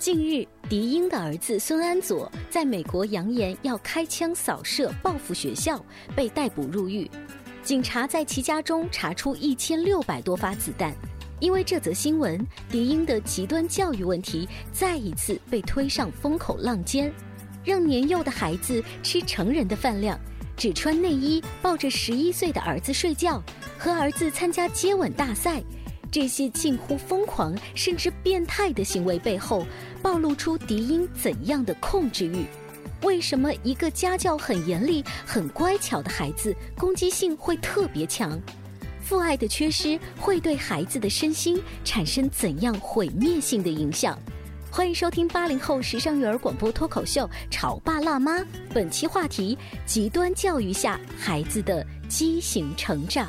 近日，狄英的儿子孙安佐在美国扬言要开枪扫射报复学校，被逮捕入狱。警察在其家中查出一千六百多发子弹。因为这则新闻，狄英的极端教育问题再一次被推上风口浪尖，让年幼的孩子吃成人的饭量，只穿内衣抱着十一岁的儿子睡觉，和儿子参加接吻大赛。这些近乎疯狂甚至变态的行为背后，暴露出狄英怎样的控制欲？为什么一个家教很严厉、很乖巧的孩子攻击性会特别强？父爱的缺失会对孩子的身心产生怎样毁灭性的影响？欢迎收听八零后时尚育儿广播脱口秀《潮爸辣妈》，本期话题：极端教育下孩子的畸形成长。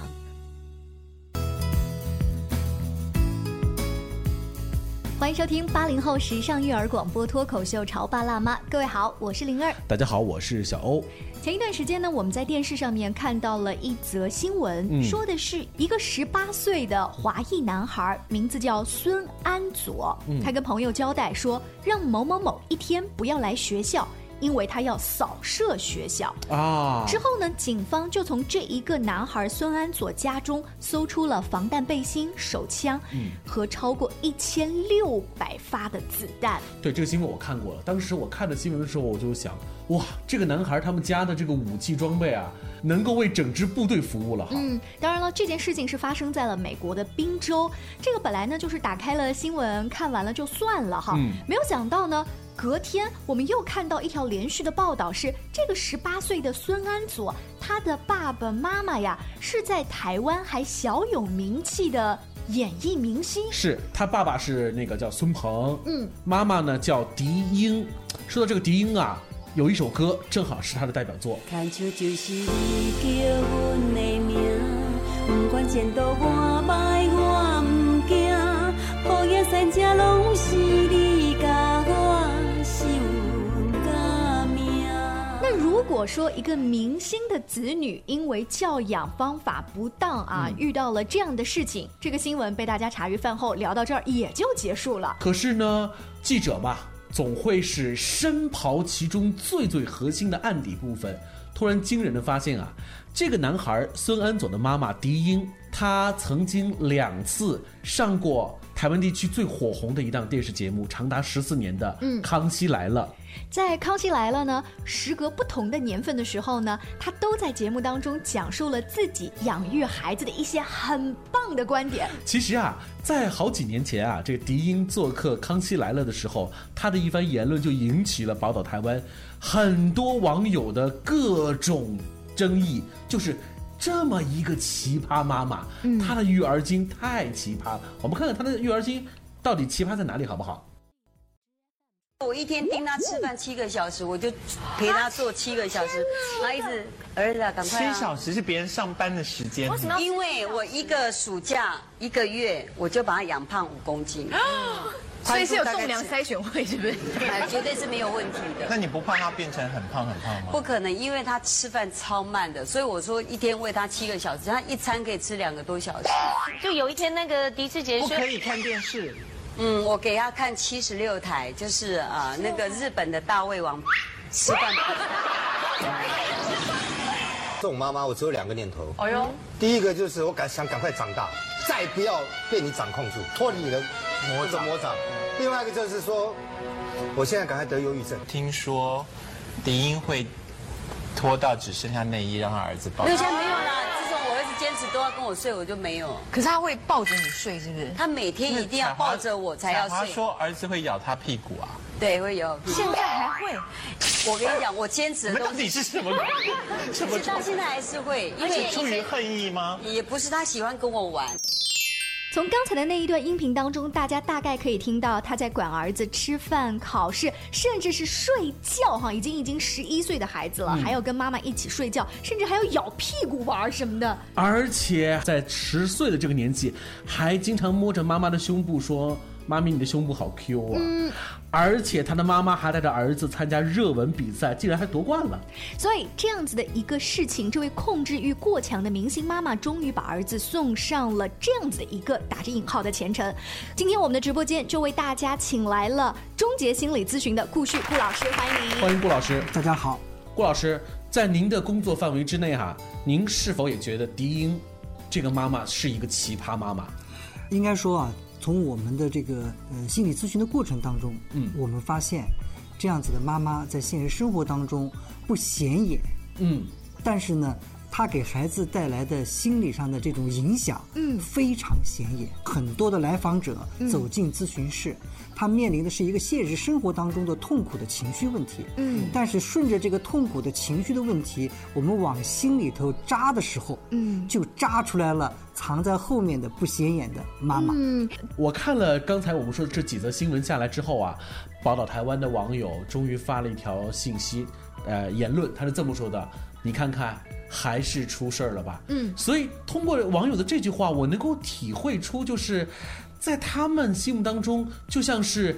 欢迎收听八零后时尚育儿广播脱口秀《潮爸辣妈》，各位好，我是灵儿。大家好，我是小欧。前一段时间呢，我们在电视上面看到了一则新闻，说的是一个十八岁的华裔男孩，名字叫孙安佐，他跟朋友交代说，让某某某一天不要来学校。因为他要扫射学校啊，之后呢，警方就从这一个男孩孙安佐家中搜出了防弹背心、手枪，和超过一千六百发的子弹。对这个新闻我看过了，当时我看着新闻的时候，我就想，哇，这个男孩他们家的这个武器装备啊，能够为整支部队服务了哈。嗯，当然了，这件事情是发生在了美国的宾州。这个本来呢，就是打开了新闻看完了就算了哈，没有想到呢。隔天，我们又看到一条连续的报道，是这个十八岁的孙安佐，他的爸爸妈妈呀是在台湾还小有名气的演艺明星。是他爸爸是那个叫孙鹏，嗯，妈妈呢叫狄英。说到这个狄英啊，有一首歌正好是他的代表作。看就是你叫我的名，不管前途我不惊，好野山家拢是你如果说一个明星的子女因为教养方法不当啊，遇到了这样的事情，这个新闻被大家茶余饭后聊到这儿也就结束了。可是呢，记者嘛，总会是深刨其中最最核心的案底部分。突然惊人的发现啊，这个男孩孙安佐的妈妈狄英，她曾经两次上过台湾地区最火红的一档电视节目，长达十四年的《康熙来了》。在《康熙来了》呢，时隔不同的年份的时候呢，他都在节目当中讲述了自己养育孩子的一些很棒的观点。其实啊，在好几年前啊，这个迪英做客《康熙来了》的时候，他的一番言论就引起了宝岛台湾很多网友的各种争议。就是这么一个奇葩妈妈，她的育儿经太奇葩了。我们看看她的育儿经到底奇葩在哪里，好不好？我一天盯他吃饭七个小时，我就陪他做七个小时。他一直儿子赶快。七小时是别人上班的时间。为什么？因为我一个暑假一个月，我就把他养胖五公斤。所以是有栋梁筛选会，是不是？哎绝对是没有问题的。那你不怕他变成很胖很胖吗？不可能，因为他吃饭超慢的，所以我说一天喂他七个小时，他一餐可以吃两个多小时。就有一天那个狄志杰说，不可以看电视。嗯，我给他看七十六台，就是啊，那个日本的大胃王吃饭。这种妈妈，我只有两个念头。哎呦，第一个就是我赶想赶快长大，再不要被你掌控住，脱离你的魔掌魔掌。另外一个就是说，我现在赶快得忧郁症。听说，迪英会拖到只剩下内衣让他儿子抱。没有，现在没有啦。自从我儿子坚持都要跟我睡，我就没有。可是他会抱着你睡，是不是？他每天一定要抱着我才要睡。他说儿子会咬他屁股啊。对，会有。现在还会？我跟你讲，我坚持的到底是什么？什么？到现在还是会，因为出于恨意吗？也不是，他喜欢跟我玩。从刚才的那一段音频当中，大家大概可以听到他在管儿子吃饭、考试，甚至是睡觉。哈，已经已经十一岁的孩子了，还要跟妈妈一起睡觉，甚至还要咬屁股玩什么的。而且在十岁的这个年纪，还经常摸着妈妈的胸部说。妈咪，你的胸部好 Q 啊！嗯，而且他的妈妈还带着儿子参加热吻比赛，竟然还夺冠了。所以这样子的一个事情，这位控制欲过强的明星妈妈，终于把儿子送上了这样子的一个打着引号的前程。今天我们的直播间就为大家请来了终结心理咨询的顾旭顾老师，欢迎您。欢迎顾老师，大家好。顾老师，在您的工作范围之内哈，您是否也觉得迪英这个妈妈是一个奇葩妈妈？应该说啊。从我们的这个呃心理咨询的过程当中，嗯，我们发现，这样子的妈妈在现实生活当中不显眼，嗯，但是呢，她给孩子带来的心理上的这种影响，嗯，非常显眼。很多的来访者走进咨询室。他面临的是一个现实生活当中的痛苦的情绪问题，嗯，但是顺着这个痛苦的情绪的问题，我们往心里头扎的时候，嗯，就扎出来了藏在后面的不显眼的妈妈。嗯，我看了刚才我们说的这几则新闻下来之后啊，宝岛台湾的网友终于发了一条信息，呃，言论，他是这么说的：你看看，还是出事儿了吧？嗯，所以通过网友的这句话，我能够体会出就是。在他们心目当中，就像是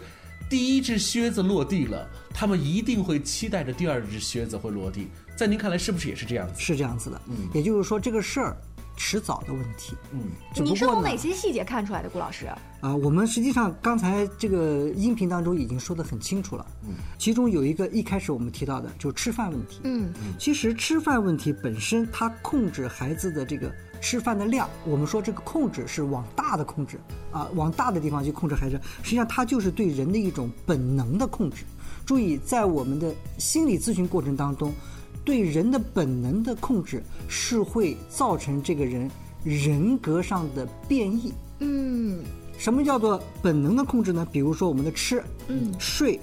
第一只靴子落地了，他们一定会期待着第二只靴子会落地。在您看来，是不是也是这样子？是这样子的，嗯，也就是说这个事儿。迟早的问题，嗯，你是从哪些细节看出来的，顾老师？啊，我们实际上刚才这个音频当中已经说得很清楚了，嗯，其中有一个一开始我们提到的，就是吃饭问题，嗯，其实吃饭问题本身，它控制孩子的这个吃饭的量，我们说这个控制是往大的控制，啊，往大的地方去控制孩子，实际上它就是对人的一种本能的控制。注意，在我们的心理咨询过程当中。对人的本能的控制是会造成这个人人格上的变异。嗯，什么叫做本能的控制呢？比如说我们的吃、嗯、睡、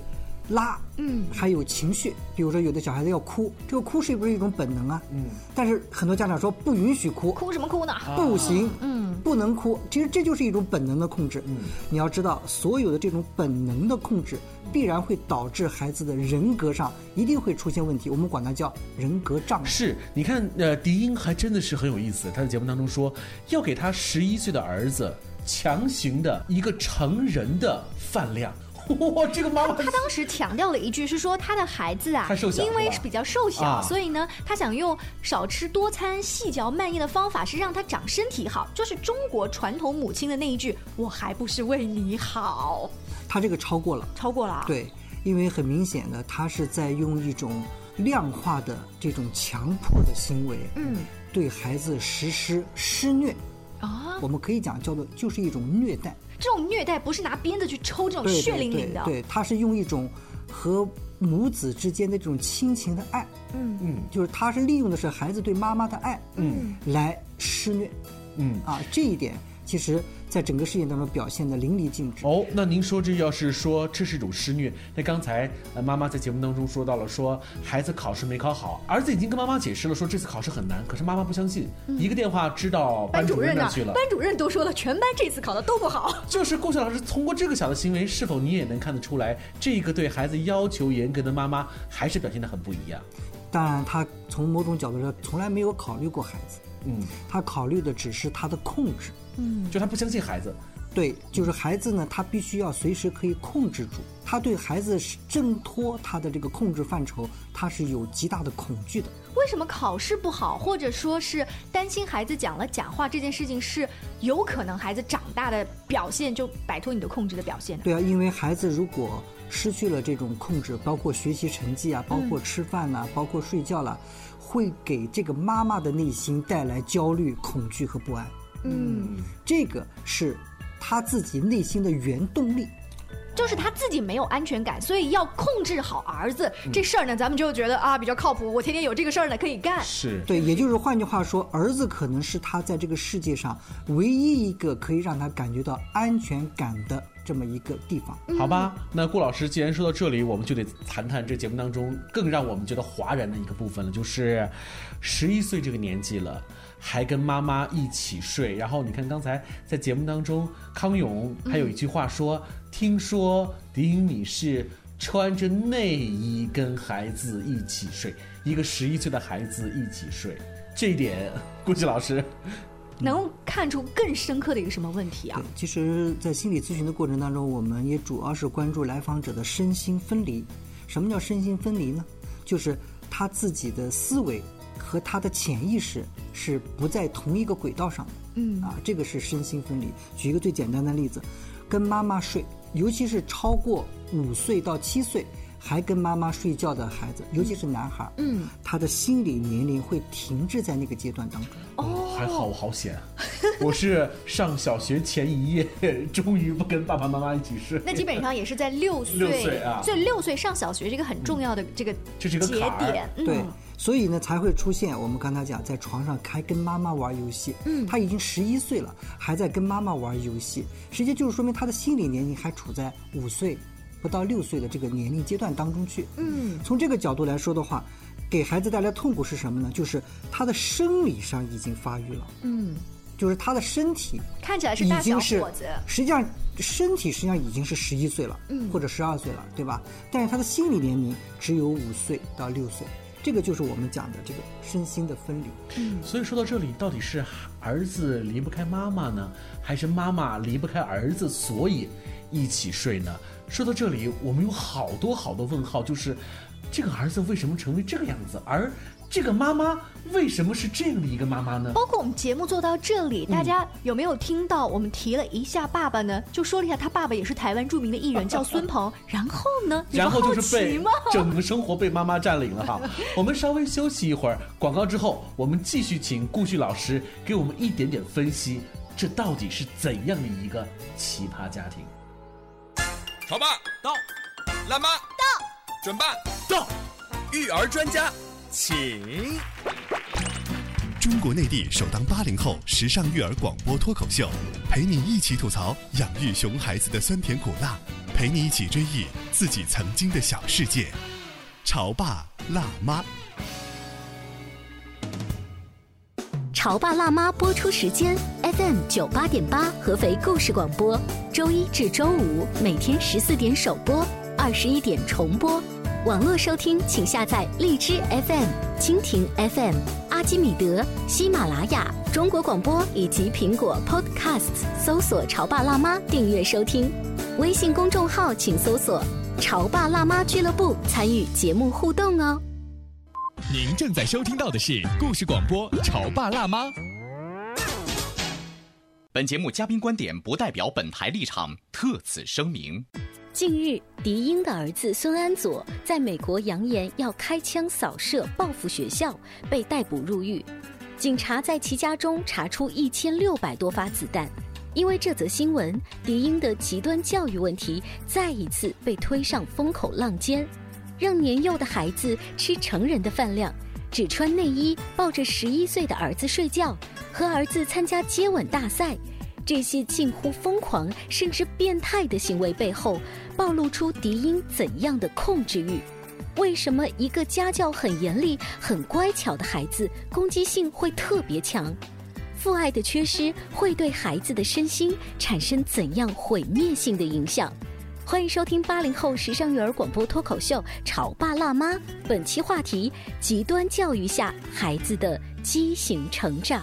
拉，嗯，还有情绪。比如说有的小孩子要哭，这个哭是不是一种本能啊？嗯，但是很多家长说不允许哭，哭什么哭呢？不行，嗯，不能哭。其实这就是一种本能的控制。嗯，你要知道，所有的这种本能的控制。必然会导致孩子的人格上一定会出现问题，我们管它叫人格障碍。是，你看，呃，迪英还真的是很有意思。他在节目当中说，要给他十一岁的儿子强行的一个成人的饭量。哇，这个妈妈，他当时强调了一句，是说他的孩子啊，因为是比较瘦小，所以呢，他想用少吃多餐、细嚼慢咽的方法，是让他长身体好，就是中国传统母亲的那一句：“我还不是为你好。”他这个超过了，超过了。对，因为很明显的，他是在用一种量化的这种强迫的行为，嗯，对孩子实施施虐啊。我们可以讲叫做就是一种虐待。这种虐待不是拿鞭子去抽这种血淋淋的，对，他是用一种和母子之间的这种亲情的爱，嗯。嗯，就是他是利用的是孩子对妈妈的爱，嗯，来施虐，嗯。啊，这一点其实。在整个事件当中表现的淋漓尽致。哦，那您说这要是说这是一种施虐，那刚才呃妈妈在节目当中说到了，说孩子考试没考好，儿子已经跟妈妈解释了，说这次考试很难，可是妈妈不相信，一个电话知道班主任那去了，班主任都说了，全班这次考的都不好。就是顾晓老师通过这个小的行为，是否你也能看得出来，这个对孩子要求严格的妈妈还是表现的很不一样？当然，他从某种角度上从来没有考虑过孩子，嗯，他考虑的只是他的控制。嗯，就他不相信孩子，对，就是孩子呢，他必须要随时可以控制住。他对孩子挣脱他的这个控制范畴，他是有极大的恐惧的。为什么考试不好，或者说是担心孩子讲了假话这件事情，是有可能孩子长大的表现就摆脱你的控制的表现呢？对啊，因为孩子如果失去了这种控制，包括学习成绩啊，包括吃饭呐，包括睡觉了，会给这个妈妈的内心带来焦虑、恐惧和不安。嗯，这个是他自己内心的原动力。就是他自己没有安全感，所以要控制好儿子这事儿呢，咱们就觉得啊比较靠谱。我天天有这个事儿呢可以干。是对，也就是换句话说，儿子可能是他在这个世界上唯一一个可以让他感觉到安全感的这么一个地方。好吧，那顾老师既然说到这里，我们就得谈谈这节目当中更让我们觉得哗然的一个部分了，就是十一岁这个年纪了。还跟妈妈一起睡，然后你看刚才在节目当中，康永还有一句话说：“听说迪英你是穿着内衣跟孩子一起睡，一个十一岁的孩子一起睡，这一点估计老师 能看出更深刻的一个什么问题啊？”其实，在心理咨询的过程当中，我们也主要是关注来访者的身心分离。什么叫身心分离呢？就是他自己的思维。和他的潜意识是不在同一个轨道上的，嗯啊，这个是身心分离。举一个最简单的例子，跟妈妈睡，尤其是超过五岁到七岁还跟妈妈睡觉的孩子，尤其是男孩，嗯，他的心理年龄会停滞在那个阶段当中。哦，还好我好险，我是上小学前一夜，终于不跟爸爸妈妈一起睡。那基本上也是在六岁，六岁啊，所以六岁上小学是一个很重要的这个这是一个节点，对。所以呢，才会出现我们刚才讲在床上还跟妈妈玩游戏。嗯，他已经十一岁了，还在跟妈妈玩游戏，实际就是说明他的心理年龄还处在五岁不到六岁的这个年龄阶段当中去。嗯，从这个角度来说的话，给孩子带来痛苦是什么呢？就是他的生理上已经发育了。嗯，就是他的身体看起来是大小伙子，实际上身体实际上已经是十一岁了，嗯，或者十二岁了，对吧？但是他的心理年龄只有五岁到六岁。这个就是我们讲的这个身心的分离。嗯，所以说到这里，到底是儿子离不开妈妈呢，还是妈妈离不开儿子，所以一起睡呢？说到这里，我们有好多好多问号，就是这个儿子为什么成为这个样子，而？这个妈妈为什么是这样的一个妈妈呢？包括我们节目做到这里，大家有没有听到我们提了一下爸爸呢？就说了一下他爸爸也是台湾著名的艺人，叫孙鹏。然后呢？然后就是被 整个生活被妈妈占领了哈。我们稍微休息一会儿，广告之后，我们继续请顾旭老师给我们一点点分析，这到底是怎样的一个奇葩家庭？潮爸到，辣妈到，准爸到，育儿专家。请！中国内地首档八零后时尚育儿广播脱口秀，陪你一起吐槽养育熊孩子的酸甜苦辣，陪你一起追忆自己曾经的小世界。潮爸辣妈，潮爸辣妈播出时间：FM 九八点八，合肥故事广播，周一至周五每天十四点首播，二十一点重播。网络收听，请下载荔枝 FM、蜻蜓 FM、阿基米德、喜马拉雅、中国广播以及苹果 Podcasts，搜索“潮爸辣妈”订阅收听。微信公众号请搜索“潮爸辣妈俱乐部”，参与节目互动哦。您正在收听到的是故事广播《潮爸辣妈》。本节目嘉宾观点不代表本台立场，特此声明。近日，狄英的儿子孙安佐在美国扬言要开枪扫射报复学校，被逮捕入狱。警察在其家中查出一千六百多发子弹。因为这则新闻，狄英的极端教育问题再一次被推上风口浪尖，让年幼的孩子吃成人的饭量，只穿内衣抱着十一岁的儿子睡觉，和儿子参加接吻大赛。这些近乎疯狂甚至变态的行为背后，暴露出狄英怎样的控制欲？为什么一个家教很严厉、很乖巧的孩子攻击性会特别强？父爱的缺失会对孩子的身心产生怎样毁灭性的影响？欢迎收听八零后时尚育儿广播脱口秀《潮爸辣妈》，本期话题：极端教育下孩子的畸形成长。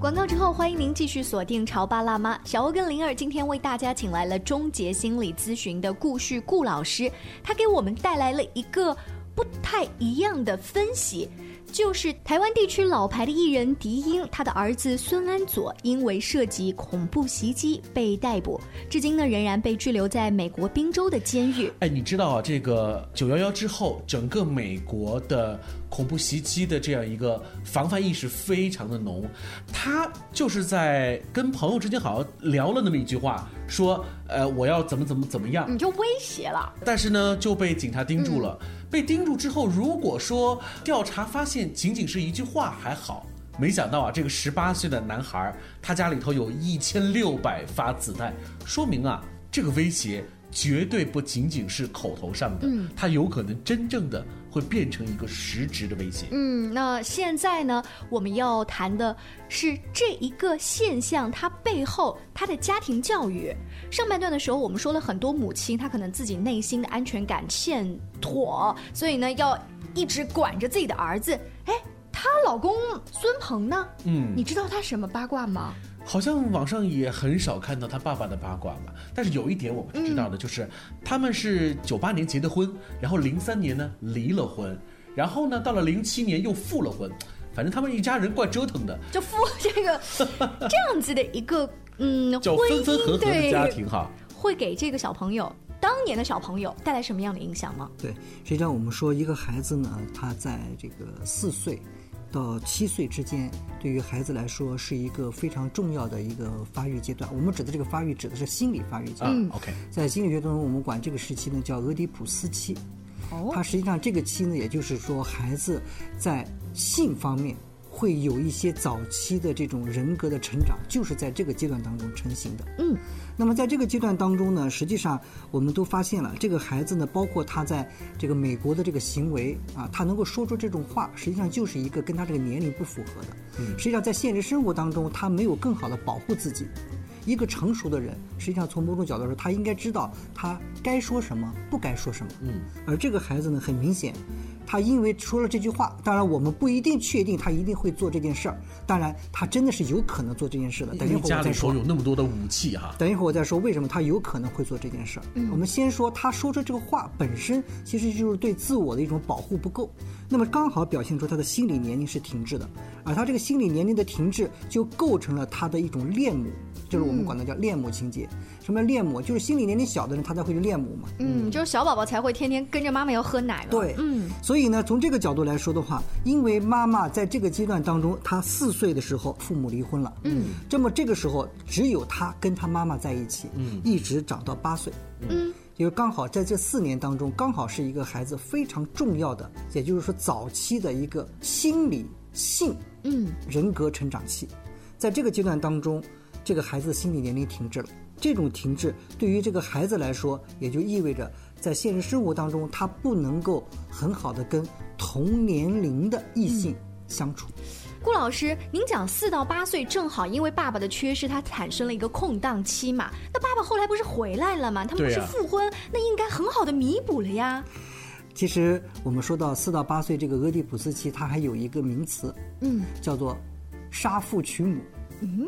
广告之后，欢迎您继续锁定《潮爸辣妈》。小欧跟灵儿今天为大家请来了终结心理咨询的顾旭顾老师，他给我们带来了一个不太一样的分析。就是台湾地区老牌的艺人狄英，他的儿子孙安佐因为涉及恐怖袭击被逮捕，至今呢仍然被拘留在美国宾州的监狱。哎，你知道啊，这个九幺幺之后，整个美国的恐怖袭击的这样一个防范意识非常的浓。他就是在跟朋友之间好像聊了那么一句话，说呃我要怎么怎么怎么样，你就威胁了。但是呢就被警察盯住了。被盯住之后，如果说调查发现仅仅是一句话还好，没想到啊，这个十八岁的男孩他家里头有一千六百发子弹，说明啊，这个威胁绝对不仅仅是口头上的，嗯，他有可能真正的会变成一个实质的威胁。嗯，那现在呢，我们要谈的是这一个现象，它背后他的家庭教育。上半段的时候，我们说了很多母亲，她可能自己内心的安全感欠妥，所以呢，要一直管着自己的儿子。哎，她老公孙鹏呢？嗯，你知道他什么八卦吗？好像网上也很少看到他爸爸的八卦嘛。但是有一点我们知道的，就是他们是九八年结的婚，然后零三年呢离了婚，然后呢到了零七年又复了婚，反正他们一家人怪折腾的，就复这个这样子的一个。嗯，叫分分合合的家庭哈，会给这个小朋友当年的小朋友带来什么样的影响吗？对，实际上我们说一个孩子呢，他在这个四岁到七岁之间，对于孩子来说是一个非常重要的一个发育阶段。我们指的这个发育指的是心理发育阶段。OK，在心理学当中，我们管这个时期呢叫俄狄浦斯期。哦，它实际上这个期呢，也就是说孩子在性方面。会有一些早期的这种人格的成长，就是在这个阶段当中成型的。嗯，那么在这个阶段当中呢，实际上我们都发现了，这个孩子呢，包括他在这个美国的这个行为啊，他能够说出这种话，实际上就是一个跟他这个年龄不符合的。嗯，实际上在现实生活当中，他没有更好的保护自己。一个成熟的人，实际上从某种角度说，他应该知道他该说什么，不该说什么。嗯，而这个孩子呢，很明显。他因为说了这句话，当然我们不一定确定他一定会做这件事儿。当然，他真的是有可能做这件事的。等一会儿我再说。有那么多的武器哈。等一会儿我再说为什么他有可能会做这件事儿。我们先说他说出这个话本身，其实就是对自我的一种保护不够。那么刚好表现出他的心理年龄是停滞的，而他这个心理年龄的停滞就构成了他的一种恋母，就是我们管它叫恋母情节。什么恋母？就是心理年龄小的人，他才会去恋母嘛。嗯，就是小宝宝才会天天跟着妈妈要喝奶。对，嗯。所以呢，从这个角度来说的话，因为妈妈在这个阶段当中，她四岁的时候父母离婚了。嗯。这么这个时候只有他跟他妈妈在一起，嗯，一直长到八岁。嗯。因为刚好在这四年当中，刚好是一个孩子非常重要的，也就是说早期的一个心理性嗯人格成长期，在这个阶段当中，这个孩子心理年龄停滞了。这种停滞对于这个孩子来说，也就意味着在现实生活当中，他不能够很好的跟同年龄的异性相处。顾老师，您讲四到八岁正好因为爸爸的缺失，他产生了一个空档期嘛？那爸爸后来不是回来了吗？他们不是复婚，那应该很好的弥补了呀。其实我们说到四到八岁这个俄狄浦斯期，它还有一个名词，嗯，叫做杀父娶母。嗯，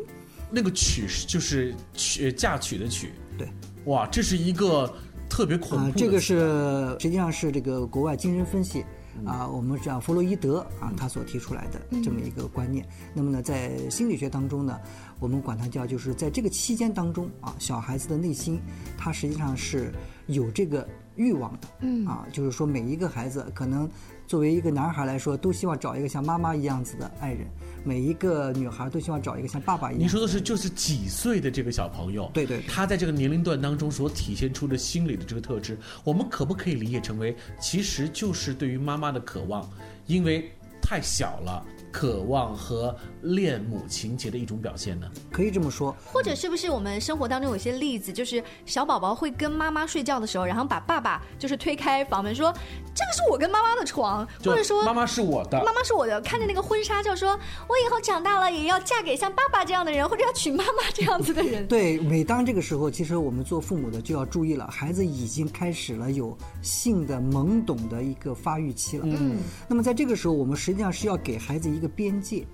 那个娶就是娶嫁娶的娶。对，哇，这是一个特别恐怖的。这个是实际上是这个国外精神分析。啊，我们讲弗洛伊德啊，他所提出来的这么一个观念。那么呢，在心理学当中呢，我们管它叫，就是在这个期间当中啊，小孩子的内心，他实际上是有这个欲望的。嗯，啊，就是说每一个孩子可能。作为一个男孩来说，都希望找一个像妈妈一样子的爱人；每一个女孩都希望找一个像爸爸一样。你说的是，就是几岁的这个小朋友？对对。他在这个年龄段当中所体现出的心理的这个特质，我们可不可以理解成为，其实就是对于妈妈的渴望，因为太小了。渴望和恋母情节的一种表现呢？可以这么说，或者是不是我们生活当中有些例子，就是小宝宝会跟妈妈睡觉的时候，然后把爸爸就是推开房门说：“这个是我跟妈妈的床。”或者说：“妈妈是我的，妈妈是我的。”看着那个婚纱，就说：“我以后长大了也要嫁给像爸爸这样的人，或者要娶妈妈这样子的人。”对，每当这个时候，其实我们做父母的就要注意了，孩子已经开始了有性的懵懂的一个发育期了。嗯，那么在这个时候，我们实际上是要给孩子一个边界，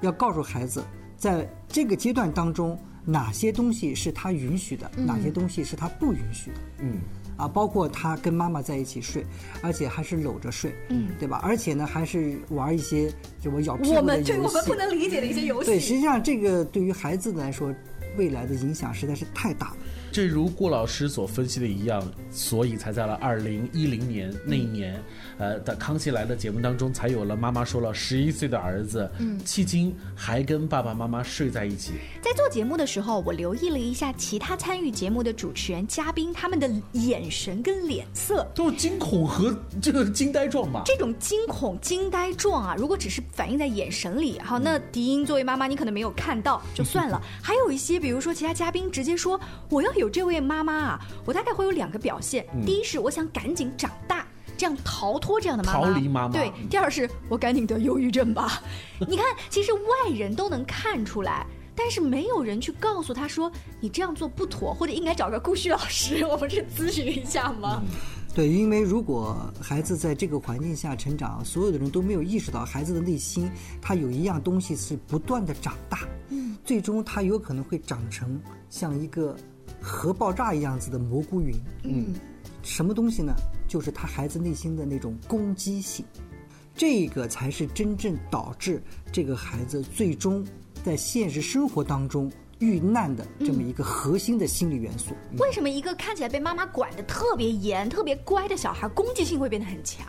要告诉孩子，在这个阶段当中，哪些东西是他允许的，哪些东西是他不允许的？嗯。啊，包括他跟妈妈在一起睡，而且还是搂着睡，嗯，对吧？而且呢，还是玩一些就我咬屁股的游戏。我们对我们不能理解的一些游戏。对，实际上这个对于孩子来说，未来的影响实在是太大了。正如顾老师所分析的一样，所以才在了二零一零年那一年，呃的《康熙来了》节目当中，才有了妈妈说了十一岁的儿子，嗯，迄今还跟爸爸妈妈睡在一起。在做节目的时候，我留意了一下其他参与节目的主持人、嘉宾他们的眼神跟脸色，都是惊恐和这个惊呆状吧？这种惊恐、惊呆状啊，如果只是反映在眼神里，好，那迪英作为妈妈，你可能没有看到就算了。还有一些，比如说其他嘉宾直接说我要。有这位妈妈啊，我大概会有两个表现。第一是我想赶紧长大，这样逃脱这样的妈妈。逃离妈妈。对。第二是我赶紧得忧郁症吧。你看，其实外人都能看出来，但是没有人去告诉他说你这样做不妥，或者应该找个顾旭老师，我们去咨询一下吗？对，因为如果孩子在这个环境下成长，所有的人都没有意识到孩子的内心，他有一样东西是不断的长大。嗯。最终他有可能会长成像一个。核爆炸一样子的蘑菇云，嗯，什么东西呢？就是他孩子内心的那种攻击性，这个才是真正导致这个孩子最终在现实生活当中遇难的这么一个核心的心理元素。为什么一个看起来被妈妈管得特别严、特别乖的小孩，攻击性会变得很强？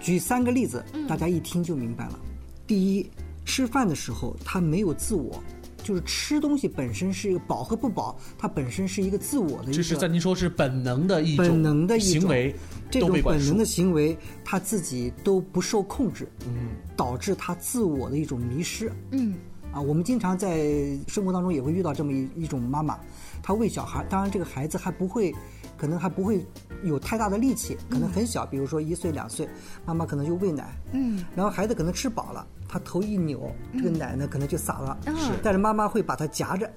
举三个例子，大家一听就明白了。第一，吃饭的时候他没有自我。就是吃东西本身是一个饱和不饱，它本身是一个自我的。这是在您说是本能的一种本能的行为，这种本能的行为，他自己都不受控制，嗯，导致他自我的一种迷失，嗯，啊，我们经常在生活当中也会遇到这么一一种妈妈，她喂小孩，当然这个孩子还不会，可能还不会有太大的力气，可能很小，比如说一岁两岁，妈妈可能就喂奶，嗯，然后孩子可能吃饱了。他头一扭，这个奶呢可能就洒了，是，但是妈妈会把它夹着，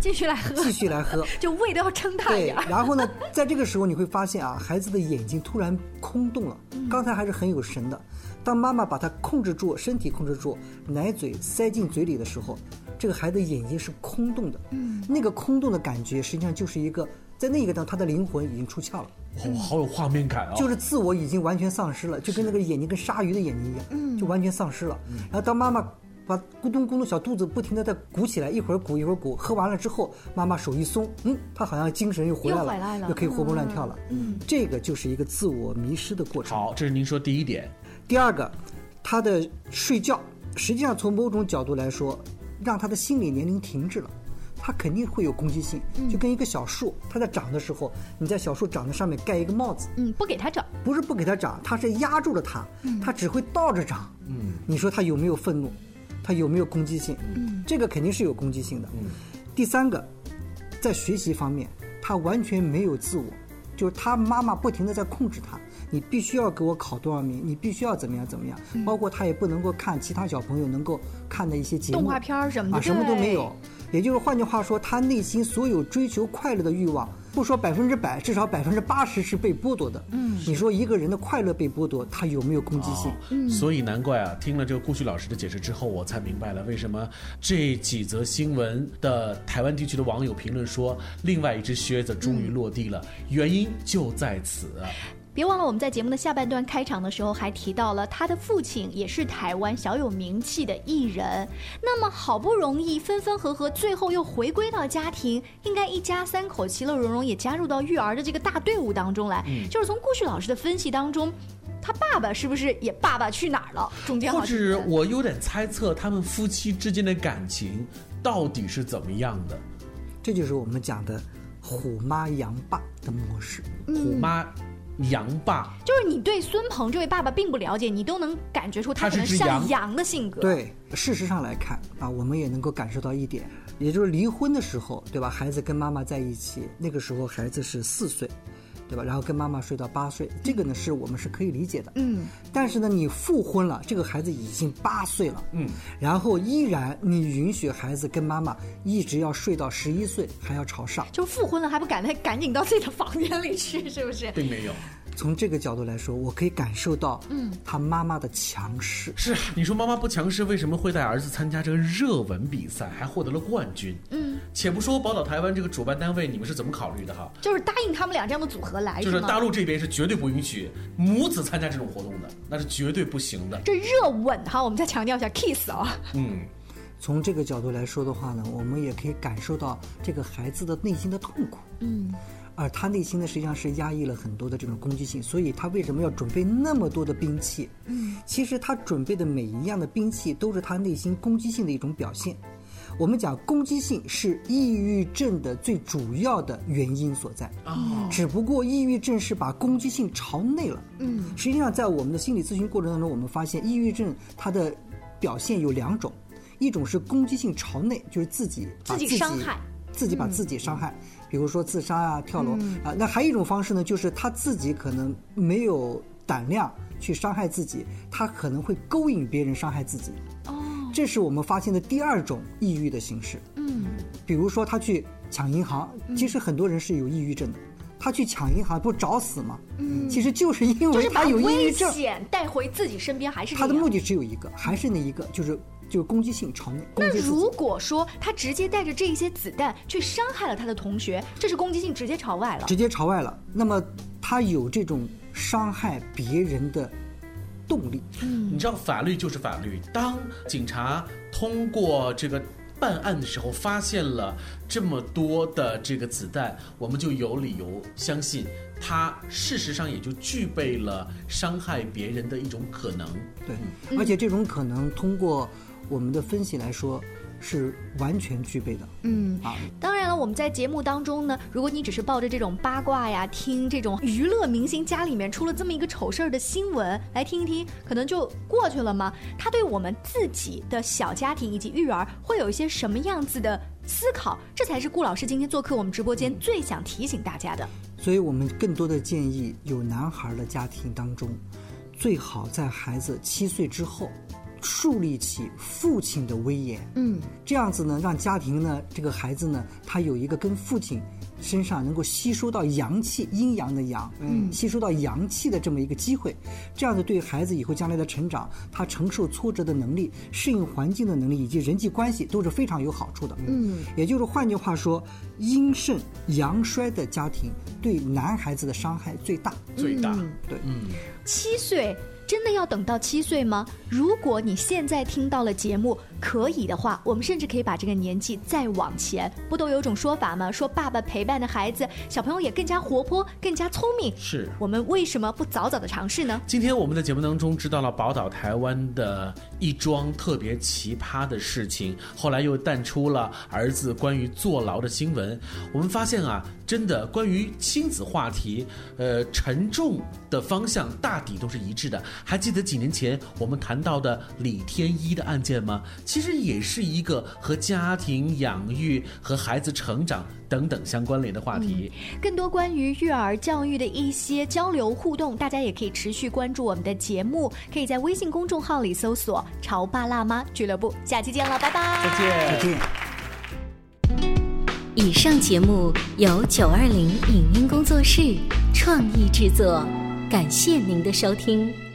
继续来喝，继续来喝，就胃都要撑大点。对，然后呢，在这个时候你会发现啊，孩子的眼睛突然空洞了，刚才还是很有神的，当妈妈把他控制住，身体控制住，奶嘴塞进嘴里的时候，这个孩子眼睛是空洞的，嗯，那个空洞的感觉实际上就是一个。在那一个当，他的灵魂已经出窍了，哦，好有画面感啊！就是自我已经完全丧失了，就跟那个眼睛跟鲨鱼的眼睛一样，嗯，就完全丧失了。然后当妈妈把咕咚咕咚小肚子不停的在鼓起来，一会儿鼓一会儿鼓，喝完了之后，妈妈手一松，嗯，他好像精神又回来了，又可以活蹦乱跳了。嗯，这个就是一个自我迷失的过程。好，这是您说第一点。第二个，他的睡觉，实际上从某种角度来说，让他的心理年龄停滞了。它肯定会有攻击性，就跟一个小树，它在长的时候，你在小树长的上面盖一个帽子，嗯，不给它长，不是不给它长，它是压住了它，它只会倒着长，嗯，你说它有没有愤怒？它有没有攻击性？嗯，这个肯定是有攻击性的。嗯，第三个，在学习方面，他完全没有自我，就是他妈妈不停的在控制他，你必须要给我考多少名，你必须要怎么样怎么样，包括他也不能够看其他小朋友能够看的一些节目，动画片什么的，啊，什么都没有。也就是换句话说，他内心所有追求快乐的欲望，不说百分之百，至少百分之八十是被剥夺的。嗯，你说一个人的快乐被剥夺，他有没有攻击性？嗯，所以难怪啊，听了这个顾旭老师的解释之后，我才明白了为什么这几则新闻的台湾地区的网友评论说，另外一只靴子终于落地了，原因就在此。别忘了，我们在节目的下半段开场的时候还提到了他的父亲也是台湾小有名气的艺人。那么好不容易分分合合，最后又回归到家庭，应该一家三口其乐融融，也加入到育儿的这个大队伍当中来。就是从顾旭老师的分析当中，他爸爸是不是也爸爸去哪儿了？中间或者我有点猜测，他们夫妻之间的感情到底是怎么样的？这就是我们讲的虎妈羊爸的模式。虎妈。羊爸就是你对孙鹏这位爸爸并不了解，你都能感觉出他可能像羊的性格。对，事实上来看啊，我们也能够感受到一点，也就是离婚的时候，对吧？孩子跟妈妈在一起，那个时候孩子是四岁。对吧？然后跟妈妈睡到八岁，这个呢是我们是可以理解的。嗯。但是呢，你复婚了，这个孩子已经八岁了。嗯。然后依然你允许孩子跟妈妈一直要睡到十一岁，还要朝上。就复婚了还不赶快赶紧到自己的房间里去，是不是？并没有。从这个角度来说，我可以感受到，嗯，他妈妈的强势。是啊，你说妈妈不强势，为什么会带儿子参加这个热吻比赛，还获得了冠军？嗯，且不说宝岛台湾这个主办单位，你们是怎么考虑的哈？就是答应他们俩这样的组合来，就是大陆这边是绝对不允许母子参加这种活动的，那是绝对不行的。这热吻哈，我们再强调一下，kiss 啊。嗯，从这个角度来说的话呢，我们也可以感受到这个孩子的内心的痛苦。嗯。而他内心呢，实际上是压抑了很多的这种攻击性，所以他为什么要准备那么多的兵器？嗯，其实他准备的每一样的兵器都是他内心攻击性的一种表现。我们讲攻击性是抑郁症的最主要的原因所在。哦，只不过抑郁症是把攻击性朝内了。嗯，实际上在我们的心理咨询过程当中，我们发现抑郁症它的表现有两种，一种是攻击性朝内，就是自己自己伤害，自己把自己伤害。比如说自杀啊、跳楼啊，那还有一种方式呢，就是他自己可能没有胆量去伤害自己，他可能会勾引别人伤害自己。哦，这是我们发现的第二种抑郁的形式。嗯，比如说他去抢银行，其实很多人是有抑郁症的，他去抢银行不找死吗？嗯，其实就是因为他有抑郁症，险带回自己身边还是他的目的只有一个，还是那一个，就是。就是攻击性朝内。那如果说他直接带着这一些子弹去伤害了他的同学，这是攻击性直接朝外了。直接朝外了，那么他有这种伤害别人的动力。嗯，你知道法律就是法律。当警察通过这个办案的时候，发现了这么多的这个子弹，我们就有理由相信他事实上也就具备了伤害别人的一种可能。对，而且这种可能通过。我们的分析来说是完全具备的。嗯啊，当然了，我们在节目当中呢，如果你只是抱着这种八卦呀，听这种娱乐明星家里面出了这么一个丑事儿的新闻来听一听，可能就过去了吗？他对我们自己的小家庭以及育儿会有一些什么样子的思考？这才是顾老师今天做客我们直播间最想提醒大家的。所以我们更多的建议，有男孩的家庭当中，最好在孩子七岁之后。树立起父亲的威严，嗯，这样子呢，让家庭呢，这个孩子呢，他有一个跟父亲身上能够吸收到阳气，阴阳的阳，嗯，吸收到阳气的这么一个机会，这样子对孩子以后将来的成长，他承受挫折的能力、适应环境的能力以及人际关系都是非常有好处的，嗯，也就是换句话说，阴盛阳衰的家庭对男孩子的伤害最大，最大，对，嗯，七岁。真的要等到七岁吗？如果你现在听到了节目，可以的话，我们甚至可以把这个年纪再往前。不都有种说法吗？说爸爸陪伴的孩子，小朋友也更加活泼，更加聪明。是我们为什么不早早的尝试呢？今天我们的节目当中知道了宝岛台湾的一桩特别奇葩的事情，后来又淡出了儿子关于坐牢的新闻。我们发现啊，真的关于亲子话题，呃，沉重的方向大抵都是一致的。还记得几年前我们谈到的李天一的案件吗？其实也是一个和家庭养育和孩子成长等等相关联的话题。更多关于育儿教育的一些交流互动，大家也可以持续关注我们的节目，可以在微信公众号里搜索“潮爸辣妈俱乐部”。下期见了，拜拜！再见，再见。以上节目由九二零影音工作室创意制作，感谢您的收听。